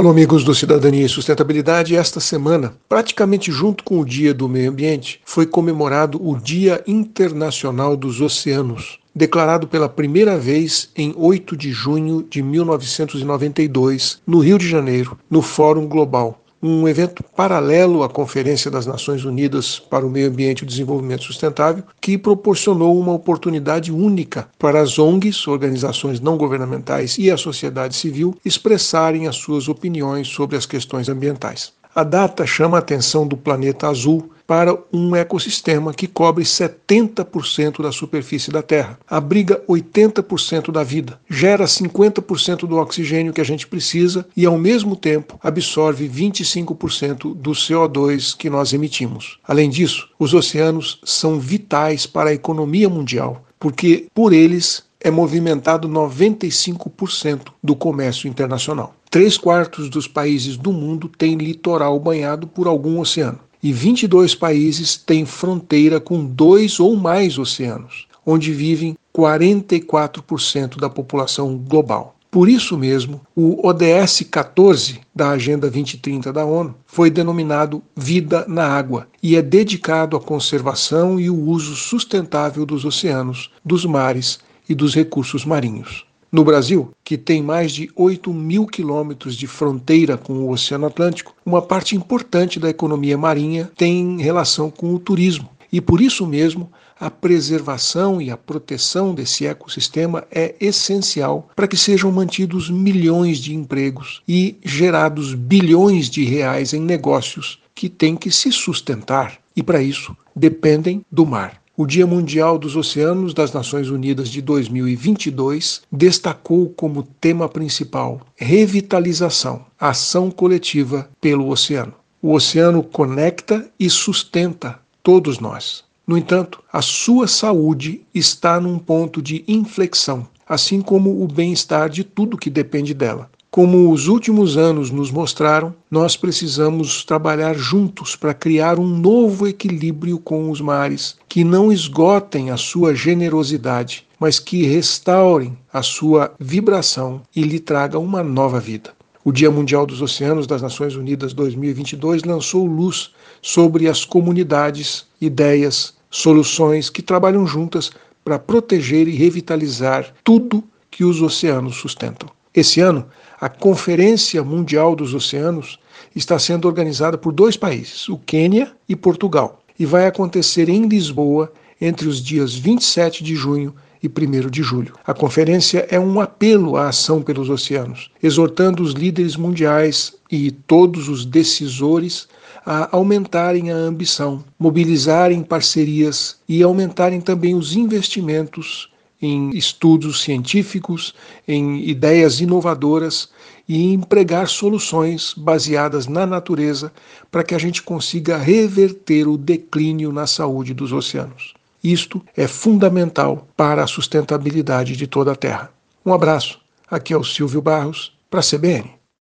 Alô, amigos do Cidadania e Sustentabilidade. Esta semana, praticamente junto com o Dia do Meio Ambiente, foi comemorado o Dia Internacional dos Oceanos, declarado pela primeira vez em 8 de junho de 1992, no Rio de Janeiro, no Fórum Global, um evento paralelo à Conferência das Nações Unidas para o Meio Ambiente e o Desenvolvimento Sustentável, que proporcionou uma oportunidade única para as ONGs, organizações não governamentais e a sociedade civil expressarem as suas opiniões sobre as questões ambientais. A data chama a atenção do planeta azul para um ecossistema que cobre 70% da superfície da Terra, abriga 80% da vida, gera 50% do oxigênio que a gente precisa e, ao mesmo tempo, absorve 25% do CO2 que nós emitimos. Além disso, os oceanos são vitais para a economia mundial, porque por eles é movimentado 95% do comércio internacional. Três quartos dos países do mundo têm litoral banhado por algum oceano e 22 países têm fronteira com dois ou mais oceanos, onde vivem 44% da população global. Por isso mesmo, o ODS 14 da Agenda 2030 da ONU foi denominado Vida na Água e é dedicado à conservação e o uso sustentável dos oceanos, dos mares e dos recursos marinhos. No Brasil, que tem mais de 8 mil quilômetros de fronteira com o Oceano Atlântico, uma parte importante da economia marinha tem relação com o turismo. E por isso mesmo, a preservação e a proteção desse ecossistema é essencial para que sejam mantidos milhões de empregos e gerados bilhões de reais em negócios que têm que se sustentar e, para isso, dependem do mar. O Dia Mundial dos Oceanos das Nações Unidas de 2022 destacou como tema principal revitalização, ação coletiva pelo oceano. O oceano conecta e sustenta todos nós. No entanto, a sua saúde está num ponto de inflexão, assim como o bem-estar de tudo que depende dela. Como os últimos anos nos mostraram, nós precisamos trabalhar juntos para criar um novo equilíbrio com os mares, que não esgotem a sua generosidade, mas que restaurem a sua vibração e lhe tragam uma nova vida. O Dia Mundial dos Oceanos das Nações Unidas 2022 lançou luz sobre as comunidades, ideias, soluções que trabalham juntas para proteger e revitalizar tudo que os oceanos sustentam. Esse ano, a Conferência Mundial dos Oceanos está sendo organizada por dois países, o Quênia e Portugal, e vai acontecer em Lisboa entre os dias 27 de junho e 1 de julho. A conferência é um apelo à ação pelos oceanos, exortando os líderes mundiais e todos os decisores a aumentarem a ambição, mobilizarem parcerias e aumentarem também os investimentos em estudos científicos, em ideias inovadoras e empregar soluções baseadas na natureza para que a gente consiga reverter o declínio na saúde dos oceanos. Isto é fundamental para a sustentabilidade de toda a Terra. Um abraço. Aqui é o Silvio Barros, para a CBN.